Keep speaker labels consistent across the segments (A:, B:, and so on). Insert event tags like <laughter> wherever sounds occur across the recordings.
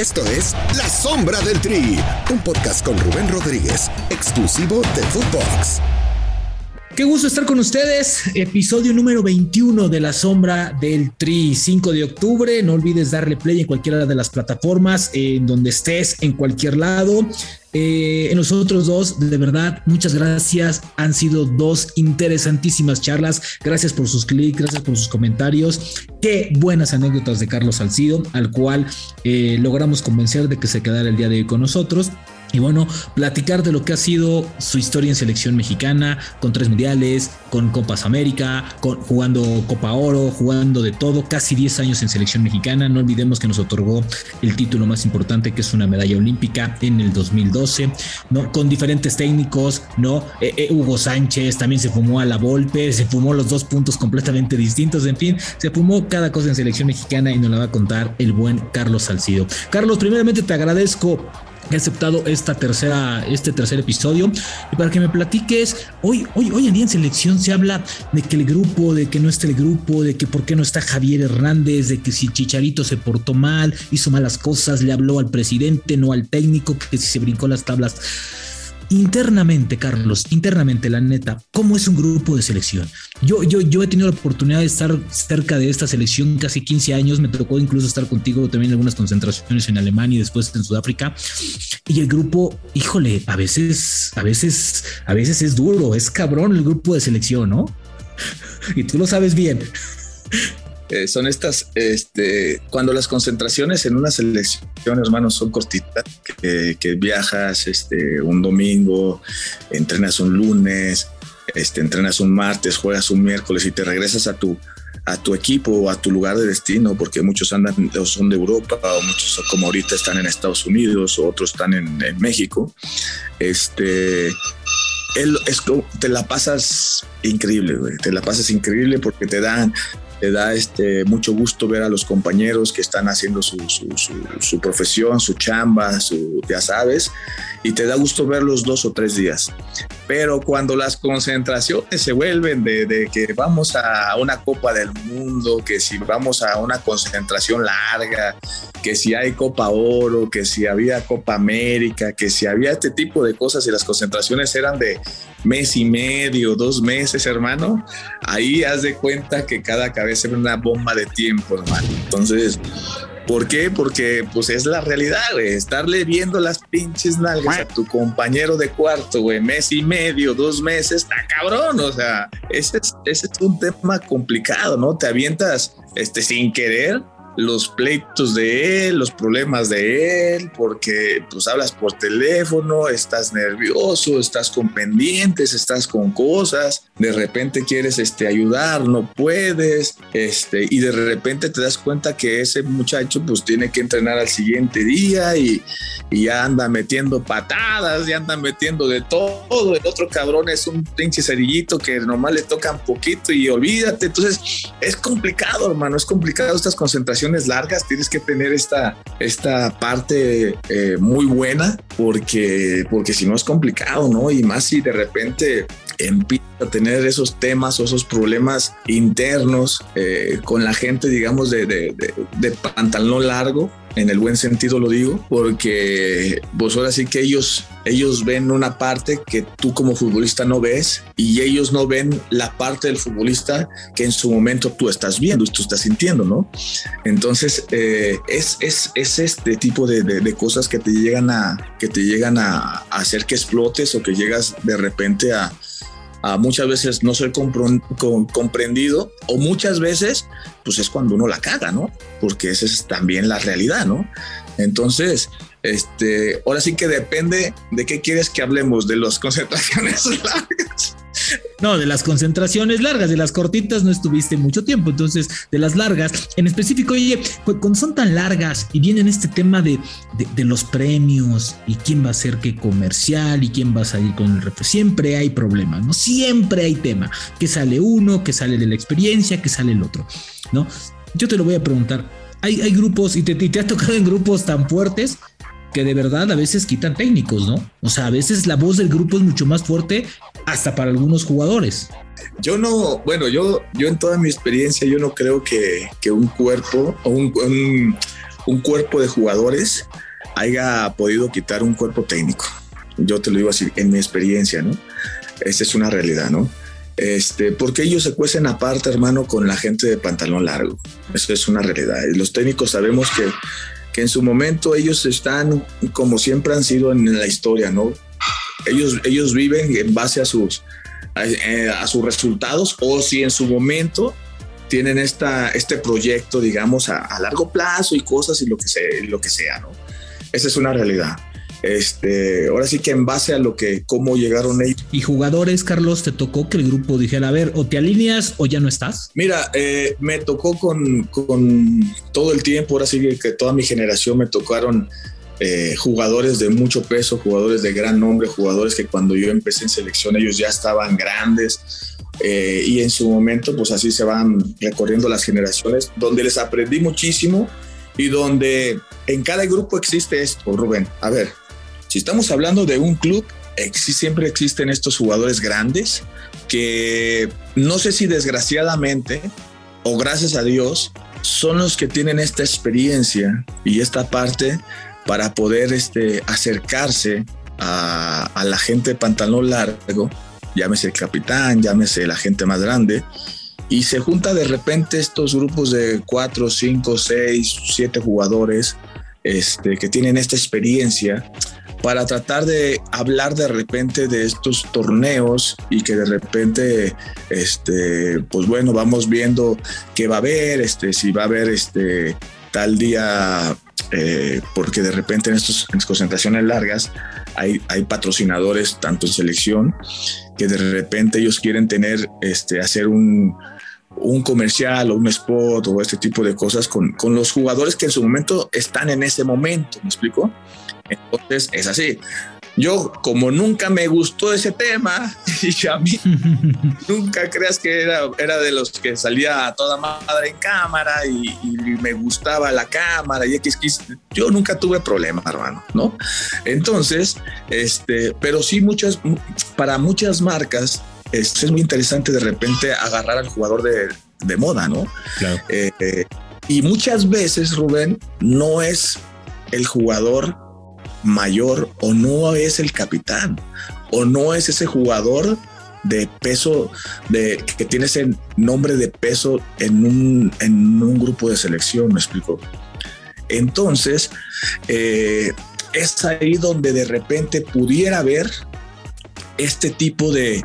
A: Esto es La Sombra del Tri, un podcast con Rubén Rodríguez, exclusivo de Footbox.
B: Qué gusto estar con ustedes. Episodio número 21 de La Sombra del Tri, 5 de octubre. No olvides darle play en cualquiera de las plataformas, en donde estés, en cualquier lado. Eh, en los otros dos, de verdad, muchas gracias. Han sido dos interesantísimas charlas. Gracias por sus clics, gracias por sus comentarios. Qué buenas anécdotas de Carlos Salcido, al cual eh, logramos convencer de que se quedara el día de hoy con nosotros. Y bueno, platicar de lo que ha sido su historia en selección mexicana, con tres mundiales, con Copas América, con, jugando Copa Oro, jugando de todo, casi 10 años en selección mexicana. No olvidemos que nos otorgó el título más importante, que es una medalla olímpica en el 2012, ¿no? Con diferentes técnicos, ¿no? Eh, eh, Hugo Sánchez también se fumó a la Volpe, se fumó los dos puntos completamente distintos, en fin, se fumó cada cosa en selección mexicana y nos la va a contar el buen Carlos Salcido. Carlos, primeramente te agradezco he aceptado esta tercera, este tercer episodio. Y para que me platiques, hoy, hoy, hoy en día en selección se habla de que el grupo, de que no está el grupo, de que por qué no está Javier Hernández, de que si Chicharito se portó mal, hizo malas cosas, le habló al presidente, no al técnico, que si se brincó las tablas internamente, Carlos, internamente, la neta, ¿cómo es un grupo de selección? Yo, yo, yo he tenido la oportunidad de estar cerca de esta selección casi 15 años, me tocó incluso estar contigo también en algunas concentraciones en Alemania y después en Sudáfrica. Y el grupo, híjole, a veces, a veces, a veces es duro, es cabrón el grupo de selección, ¿no? <laughs> Y tú lo sabes bien.
C: Eh, son estas, este, cuando las concentraciones en una selección, hermanos, son cortitas, que, viajas este, un domingo, entrenas un lunes, este, entrenas un martes, juegas un miércoles y te regresas a tu, a tu equipo o a tu lugar de destino, porque muchos andan o son de Europa o muchos como ahorita están en Estados Unidos o otros están en, México. Este, es, te la pasas increíble, güey. Te la pasas increíble porque te dan te da este, mucho gusto ver a los compañeros que están haciendo su, su, profesión, su chamba, su, ya sabes, y te da gusto verlos dos o tres días. Pero cuando las concentraciones se vuelven de, de, que vamos a una Copa del Mundo, que si vamos a una concentración larga, que si hay Copa Oro, que si había Copa América, que si había este tipo de cosas y las concentraciones eran de mes y medio, dos meses, hermano, ahí haz de cuenta que cada cabeza era una bomba de tiempo, hermano. Entonces, ¿por qué? Porque pues es la realidad, güey. Estarle viendo las pinches nalgas a tu compañero de cuarto, güey, mes y medio, dos meses, está cabrón. O sea, ese es, ese es un tema complicado, ¿no? Te avientas este, sin querer los pleitos de él, los problemas de él, porque pues hablas por teléfono, estás nervioso, estás con pendientes, estás con cosas, de repente quieres este, ayudar, no puedes, este, y de repente te das cuenta que ese muchacho pues tiene que entrenar al siguiente día y, y ya anda metiendo patadas, ya anda metiendo de todo, el otro cabrón es un pinche cerillito que nomás le tocan poquito y olvídate, entonces es complicado hermano, es complicado estas concentraciones largas, tienes que tener esta, esta parte eh, muy buena porque, porque si no es complicado, ¿no? Y más si de repente empieza a tener esos temas o esos problemas internos eh, con la gente, digamos, de, de, de, pantalón largo, en el buen sentido lo digo, porque pues ahora sí que ellos, ellos ven una parte que tú como futbolista no ves y ellos no ven la parte del futbolista que en su momento tú estás viendo y tú estás sintiendo, ¿no? Entonces eh, es, es, es, este tipo de, de, cosas que te llegan a, que te llegan a hacer que explotes o que llegas de repente a, muchas veces no soy comprendido o muchas veces pues es cuando uno la caga, ¿no? Porque esa es también la realidad, ¿no? Entonces, este, ahora sí que depende de qué quieres que hablemos, de las <laughs> concentraciones <laughs>
B: no, de las concentraciones largas, de las cortitas no estuviste mucho tiempo, entonces de las largas, en específico, oye, cuando son tan largas y vienen este tema de, de, los premios y quién va a ser qué comercial y quién va a salir con el refresco, siempre hay problemas, ¿no? Siempre hay tema, que sale uno, que sale de la experiencia, que sale el otro, ¿no? Yo te lo voy a preguntar, hay, hay grupos y te, te ha tocado en grupos tan fuertes que de verdad a veces quitan técnicos, ¿no? O sea, a veces la voz del grupo es mucho más fuerte hasta para algunos jugadores.
C: Yo no, bueno, yo, yo en toda mi experiencia, yo no creo que, un cuerpo o un, un cuerpo de jugadores haya podido quitar un cuerpo técnico. Yo te lo digo así, en mi experiencia, ¿no? Esa es una realidad, ¿no? Este, porque ellos se cuecen aparte, hermano, con la gente de pantalón largo. Eso es una realidad. Los técnicos sabemos que, que en su momento ellos están como siempre han sido en la historia, ¿no? Ellos, ellos viven en base a sus, a, eh, sus resultados o si en su momento tienen esta, este proyecto, digamos, a, largo plazo y cosas y lo que, sea, lo que sea, ¿no? Esa es una realidad. Este, ahora sí que en base a lo que, cómo llegaron ellos.
B: Y jugadores, Carlos, ¿te tocó que el grupo dijera, a ver, o te alineas o ya no estás?
C: Mira, eh, me tocó con, con, todo el tiempo, ahora sí que toda mi generación me tocaron eh, jugadores de mucho peso, jugadores de gran nombre, jugadores que cuando yo empecé en selección ellos ya estaban grandes. Eh, y en su momento, pues así se van recorriendo las generaciones, donde les aprendí muchísimo y donde en cada grupo existe esto, Rubén. A ver, si estamos hablando de un club, siempre existen estos jugadores grandes que no sé si desgraciadamente o gracias a Dios son los que tienen esta experiencia y esta parte para poder este, acercarse a, a la gente de pantalón largo, llámese el capitán, llámese la gente más grande, y se junta de repente estos grupos de cuatro, cinco, seis, siete jugadores este, que tienen esta experiencia para tratar de hablar de repente de estos torneos y que de repente, este, pues bueno, vamos viendo qué va a haber, este, si va a haber este, tal día, eh, porque de repente en, estas concentraciones largas hay, hay patrocinadores, tanto en selección, que de repente ellos quieren tener, este, hacer un, un comercial o un spot o este tipo de cosas con, con los jugadores que en su momento están en ese momento, ¿me explico? Entonces es así. Yo, como nunca me gustó ese tema, <laughs> y a mí <laughs> nunca creas que era, era de los que salía a toda madre en cámara y, me gustaba la cámara y X, yo nunca tuve problema, hermano, ¿no? Entonces, este, pero sí muchas, para muchas marcas, es, es muy interesante de repente agarrar al jugador de, de moda, ¿no? Claro. Eh, y muchas veces, Rubén, no es el jugador mayor o no es el capitán o no es ese jugador de peso de que tiene ese nombre de peso en un, en un grupo de selección, me explico. Entonces, eh, es ahí donde de repente pudiera haber este tipo de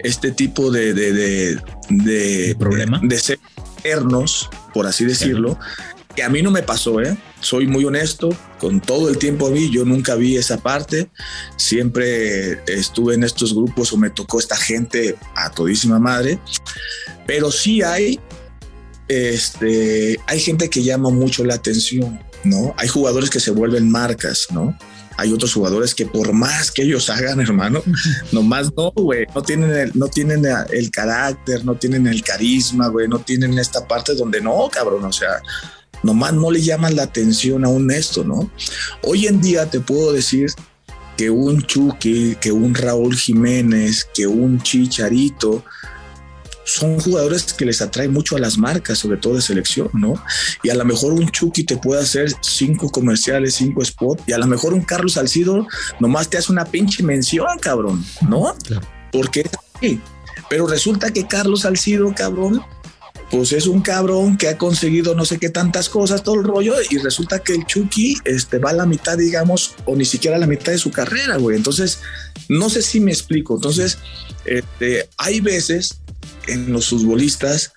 C: este tipo de de, de, de
B: problema
C: de ser eternos, por así decirlo, que a mí no me pasó, ¿eh? Soy muy honesto, con todo el tiempo a mí, yo nunca vi esa parte, siempre estuve en estos grupos o me tocó esta gente a todísima madre, pero sí hay, este, hay gente que llama mucho la atención, ¿no? Hay jugadores que se vuelven marcas, ¿no? hay otros jugadores que por más que ellos hagan, <laughs> hermano, nomás no, güey, no tienen el, no tienen el carácter, no tienen el carisma, güey, no tienen esta parte donde no, cabrón, o sea, nomás no le llaman la atención a un esto, ¿no? Hoy en día te puedo decir que un Chucky, que un Raúl Jiménez, que un Chicharito, son jugadores que les atraen mucho a las marcas, sobre todo de selección, ¿no? Y a lo mejor un Chucky te puede hacer cinco comerciales, cinco spots, y a lo mejor un Carlos Salcido nomás te hace una pinche mención, cabrón, ¿no? Porque es así. Pero resulta que Carlos Salcido, cabrón, pues es un cabrón que ha conseguido no sé qué tantas cosas, todo el rollo, y resulta que el Chucky este, va a la mitad, digamos, o ni siquiera a la mitad de su carrera, güey. Entonces, no sé si me explico. Entonces, este, hay veces en los futbolistas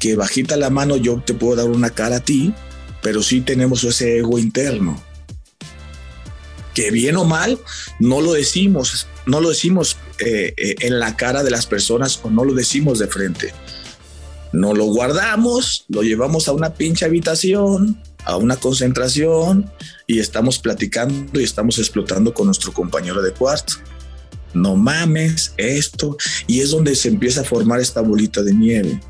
C: que bajita la mano yo te puedo dar una cara a ti, pero sí tenemos ese ego interno. Que bien o mal, no lo decimos, no lo decimos eh, eh, en la cara de las personas o no lo decimos de frente. No lo guardamos, lo llevamos a una pinche habitación, a una concentración y estamos platicando y estamos explotando con nuestro compañero de cuarto no mames, esto, y es donde se empieza a formar esta bolita de nieve,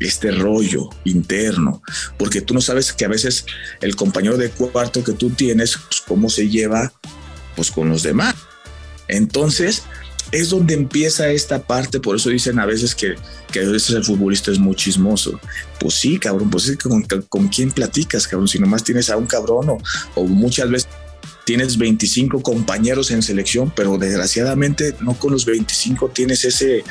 C: este rollo interno, porque tú no sabes que a veces el compañero de cuarto que tú tienes, pues, cómo se lleva, pues con los demás. Entonces, es donde empieza esta parte, por eso dicen a veces que, que a veces el futbolista es muy chismoso. Pues sí, cabrón, pues es con, con quién platicas, cabrón, si nomás tienes a un cabrón o, o muchas veces tienes 25 compañeros en selección, pero desgraciadamente no con los 25 tienes ese,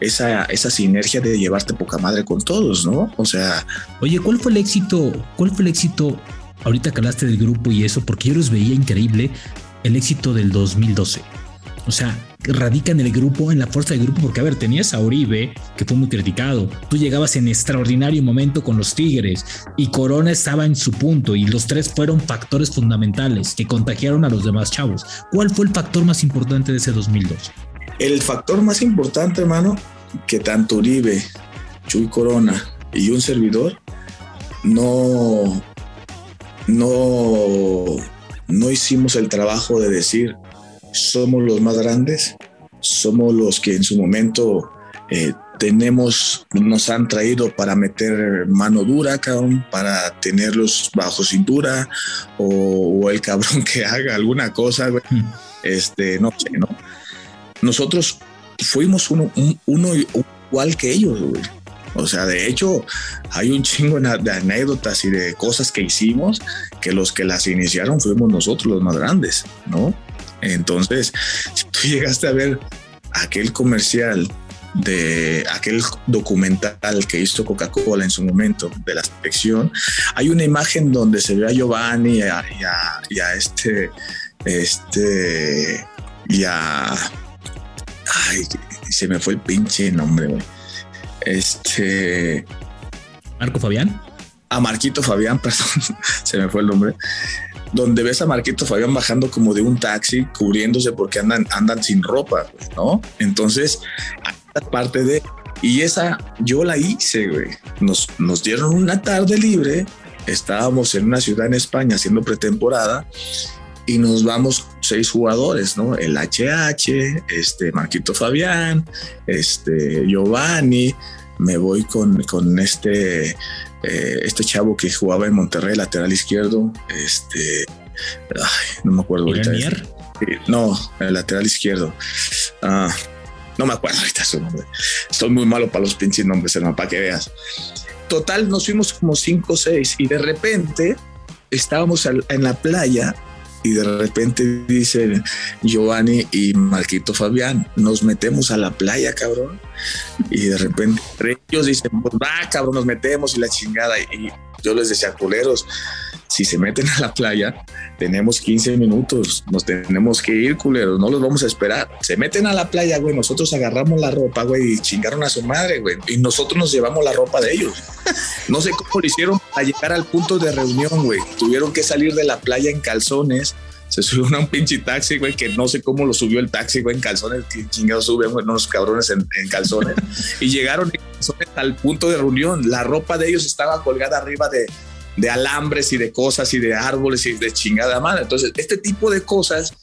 C: esa, esa sinergia de llevarte poca madre con todos, ¿no? O sea.
B: Oye, ¿cuál fue el éxito? ¿Cuál fue el éxito? Ahorita que hablaste del grupo y eso, porque yo los veía increíble, el éxito del 2012. O sea, radica en el grupo, en la fuerza del grupo, porque a ver, tenías a Uribe, que fue muy criticado, tú llegabas en extraordinario momento con los Tigres y Corona estaba en su punto y los tres fueron factores fundamentales que contagiaron a los demás chavos. ¿Cuál fue el factor más importante de ese 2012?
C: El factor más importante, hermano, que tanto Uribe, Chuy Corona y un servidor no, no, no hicimos el trabajo de decir somos los más grandes, somos los que en su momento eh, tenemos, nos han traído para meter mano dura, cabrón, para tenerlos bajo cintura, o, el cabrón que haga alguna cosa, güey. Hmm. Este, no sé, ¿no? Nosotros fuimos uno, uno igual que ellos, güey. O sea, de hecho, hay un chingo de anécdotas y de cosas que hicimos que los que las iniciaron fuimos nosotros los más grandes, ¿no? Entonces, <laughs> si tú llegaste a ver aquel comercial de aquel documental que hizo Coca-Cola en su momento de la selección, hay una imagen donde se ve a Giovanni y a, y a, este, este, y a, ay, se me fue el pinche nombre, güey. Este.
B: Marco Fabián.
C: A Marquito Fabián, <laughs> perdón, se me fue el nombre donde ves a Marquito Fabián bajando como de un taxi, cubriéndose porque andan, andan sin ropa, ¿no? Entonces, parte de... Y esa yo la hice, güey. Nos, nos dieron una tarde libre, estábamos en una ciudad en España haciendo pretemporada y nos vamos seis jugadores, ¿no? El HH, este Marquito Fabián, este Giovanni, me voy con, con este eh, este chavo que jugaba en Monterrey, lateral izquierdo, este, no me acuerdo ahorita. Este, no, el lateral izquierdo. Ah, no me acuerdo ahorita su nombre. Estoy muy malo para los pinches nombres, hermano, para que veas. Total, nos fuimos como cinco o seis y de repente estábamos en la playa y de repente dicen Giovanni y Marquito Fabián, nos metemos a la playa, cabrón. Y de repente ellos dicen, va, cabrón, nos metemos y la chingada. Y yo les decía, culeros, si se meten a la playa, tenemos 15 minutos, nos tenemos que ir, culeros, no los vamos a esperar. Se meten a la playa, güey, nosotros agarramos la ropa, güey, y chingaron a su madre, güey, y nosotros nos llevamos la ropa de ellos. <laughs> No sé cómo lo hicieron a llegar al punto de reunión, güey. Tuvieron que salir de la playa en calzones se subió a un pinche taxi, güey, que no sé cómo lo subió el taxi, güey, en calzones, que chingados suben, güey, unos cabrones en, calzones. <laughs> y llegaron en calzones al punto de reunión. La ropa de ellos estaba colgada arriba de, de alambres y de cosas y de árboles y de chingada madre. Entonces, este tipo de cosas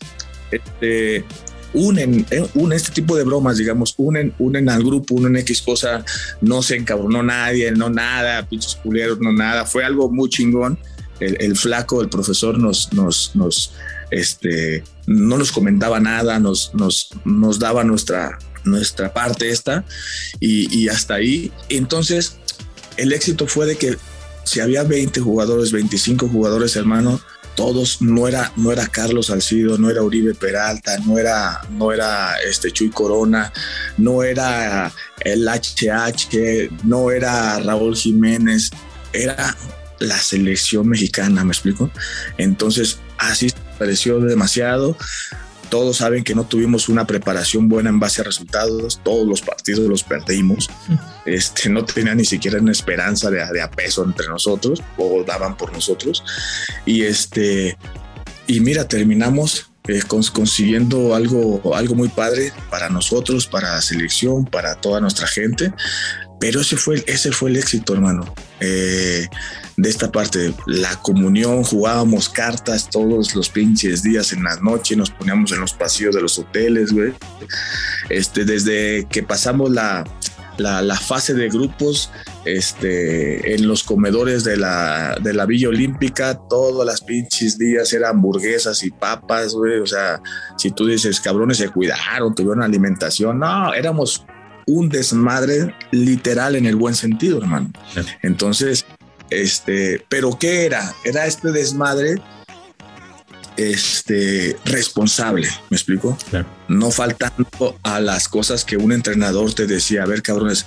C: este, unen, eh, unen este tipo de bromas, digamos, unen, unen al grupo, unen X cosa, no se encabronó nadie, no nada, pinches culeros, no nada. Fue algo muy chingón. El, flaco, el profesor nos, nos, nos, este, no nos comentaba nada, nos, nos, nos daba nuestra, nuestra parte esta y, y hasta ahí. Entonces, el éxito fue de que si había 20 jugadores, 25 jugadores, hermano, todos, no era, no era Carlos Salcido, no era Uribe Peralta, no era, no era este Chuy Corona, no era el HH, no era Raúl Jiménez, era la selección mexicana, ¿me explico? Entonces, así pareció demasiado. Todos saben que no tuvimos una preparación buena en base a resultados. Todos los partidos los perdimos. Este, no tenía ni siquiera una esperanza de, de a peso entre nosotros o daban por nosotros. Y este, y mira, terminamos eh, consiguiendo algo, algo muy padre para nosotros, para la selección, para toda nuestra gente. Pero ese fue, ese fue el éxito, hermano. Eh, de esta parte, la comunión, jugábamos cartas todos los pinches días en la noche, nos poníamos en los pasillos de los hoteles, güey. Este, desde que pasamos la, la, fase de grupos este, en los comedores de la, de la Villa Olímpica, todas las pinches días eran hamburguesas y papas, güey. O sea, si tú dices, cabrones se cuidaron, tuvieron alimentación, no, éramos un desmadre literal en el buen sentido, hermano. Entonces, este, pero ¿qué era? Era este desmadre este, responsable, ¿me explico? No faltando a las cosas que un entrenador te decía, a ver, cabrones,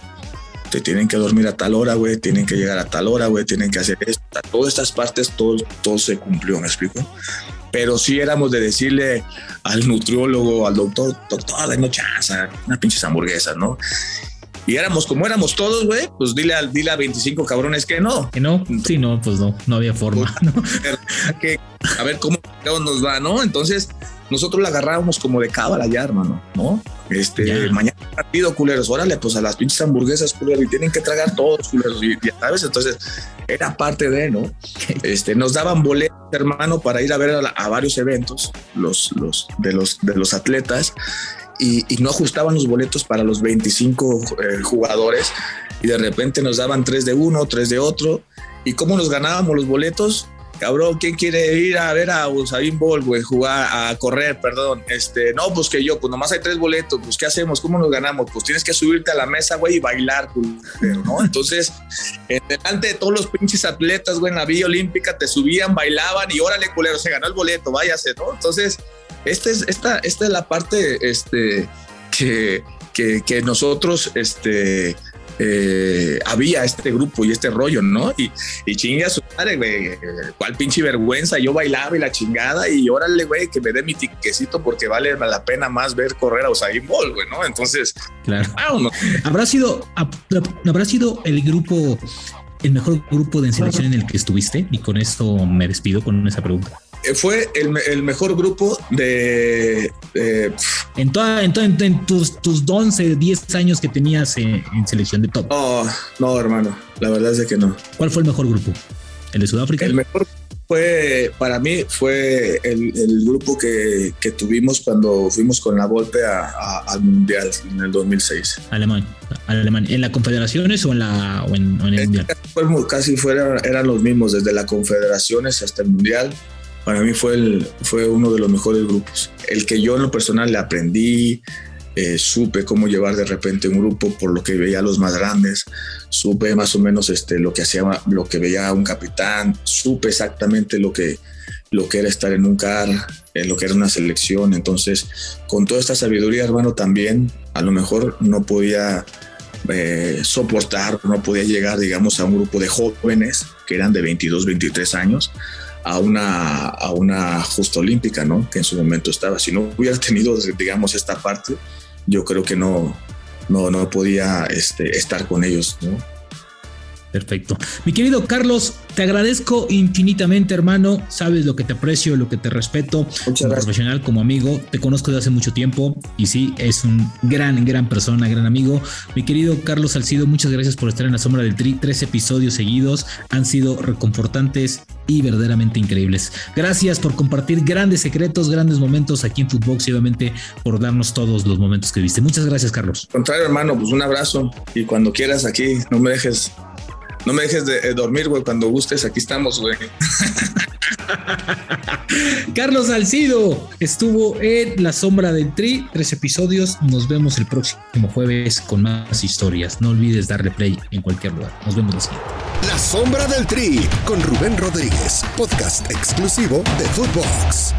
C: te tienen que dormir a tal hora, güey, tienen que llegar a tal hora, güey, tienen que hacer esto. Todas estas partes, todo, todo se cumplió, ¿me explico? Pero sí éramos de decirle al nutriólogo, al doctor, doctor, de chance, una pinches hamburguesas, ¿no? y éramos como éramos todos, güey, pues dile, a, dile a 25 cabrones que no.
B: Que no, sí, no, pues no, no había forma. <laughs>
C: Que, a ver cómo nos va, ¿no? Entonces, nosotros la agarrábamos como de cábala ya, hermano, ¿no? Este, mañana partido, culeros, órale, pues a las pinches hamburguesas, culeros, y tienen que tragar todos, culeros, y, ya sabes, entonces era parte de, ¿no? Este, nos daban boletos, hermano, para ir a ver a, varios eventos, los, los, de los, de los atletas, y, no ajustaban los boletos para los 25 eh, jugadores y de repente nos daban tres de uno, tres de otro. ¿Y cómo nos ganábamos los boletos? Cabrón, ¿quién quiere ir a ver a Usain Bolt, güey? Jugar, a correr, perdón. Este, no, pues que yo, pues nomás hay tres boletos, pues ¿qué hacemos? ¿Cómo nos ganamos? Pues tienes que subirte a la mesa, güey, y bailar, ¿no? Entonces, <laughs> delante de todos los pinches atletas, güey, en la Villa Olímpica, te subían, bailaban y órale, culero, se ganó el boleto, váyase, ¿no? Entonces, esta es, esta, esta es la parte este, que, que, nosotros este, eh, había este grupo y este rollo, ¿no? Y, y chinga su madre, güey, cuál pinche vergüenza, yo bailaba y la chingada y órale, güey, que me dé mi tiquecito porque vale la pena más ver correr a Usain Bolt, güey, ¿no? Entonces,
B: claro. ¿Habrá sido, habrá sido el grupo, el mejor grupo de selección en el que estuviste? Y con esto me despido con esa pregunta.
C: Fue el, mejor grupo de...
B: en, toda, en, tus, tus 11, 10 años que tenías en, selección de top.
C: No, no, hermano, la verdad es que no.
B: ¿Cuál fue el mejor grupo? ¿El de Sudáfrica?
C: El mejor fue, para mí, fue el, grupo que, tuvimos cuando fuimos con la Volpe al Mundial en el 2006.
B: Alemán, Alemán. ¿En las confederaciones o en, la, en, el Mundial?
C: Casi, fuera, eran los mismos, desde las confederaciones hasta el Mundial para mí fue, el, fue uno de los mejores grupos. El que yo en lo personal le aprendí, eh, supe cómo llevar de repente un grupo por lo que veía a los más grandes, supe más o menos este, lo que hacía, lo que veía un capitán, supe exactamente lo que, lo que era estar en un car, en lo que era una selección. Entonces, con toda esta sabiduría, hermano, también a lo mejor no podía eh, soportar, no podía llegar, digamos, a un grupo de jóvenes que eran de 22, 23 años a una, a una justa olímpica, ¿no? Que en su momento estaba. Si no hubiera tenido, digamos, esta parte, yo creo que no, no, no podía este, estar con ellos, ¿no?
B: Perfecto. Mi querido Carlos, te agradezco infinitamente, hermano. Sabes lo que te aprecio, lo que te respeto. como profesional, como amigo. Te conozco desde hace mucho tiempo y sí, es un gran, gran persona, gran amigo. Mi querido Carlos Salcido, muchas gracias por estar en la sombra del Tri. Tres episodios seguidos han sido reconfortantes y verdaderamente increíbles. Gracias por compartir grandes secretos, grandes momentos aquí en Footbox y obviamente por darnos todos los momentos que viste. Muchas gracias, Carlos.
C: Contrario, hermano, pues un abrazo y cuando quieras aquí, no me dejes no me dejes de eh, dormir, güey. Cuando gustes, aquí estamos, güey. <laughs> <laughs>
B: Carlos Salcido estuvo en La Sombra del Tri, tres episodios. Nos vemos el próximo jueves con más historias. No olvides darle play en cualquier lugar. Nos vemos la siguiente.
A: La Sombra del Tri con Rubén Rodríguez, podcast exclusivo de Footbox.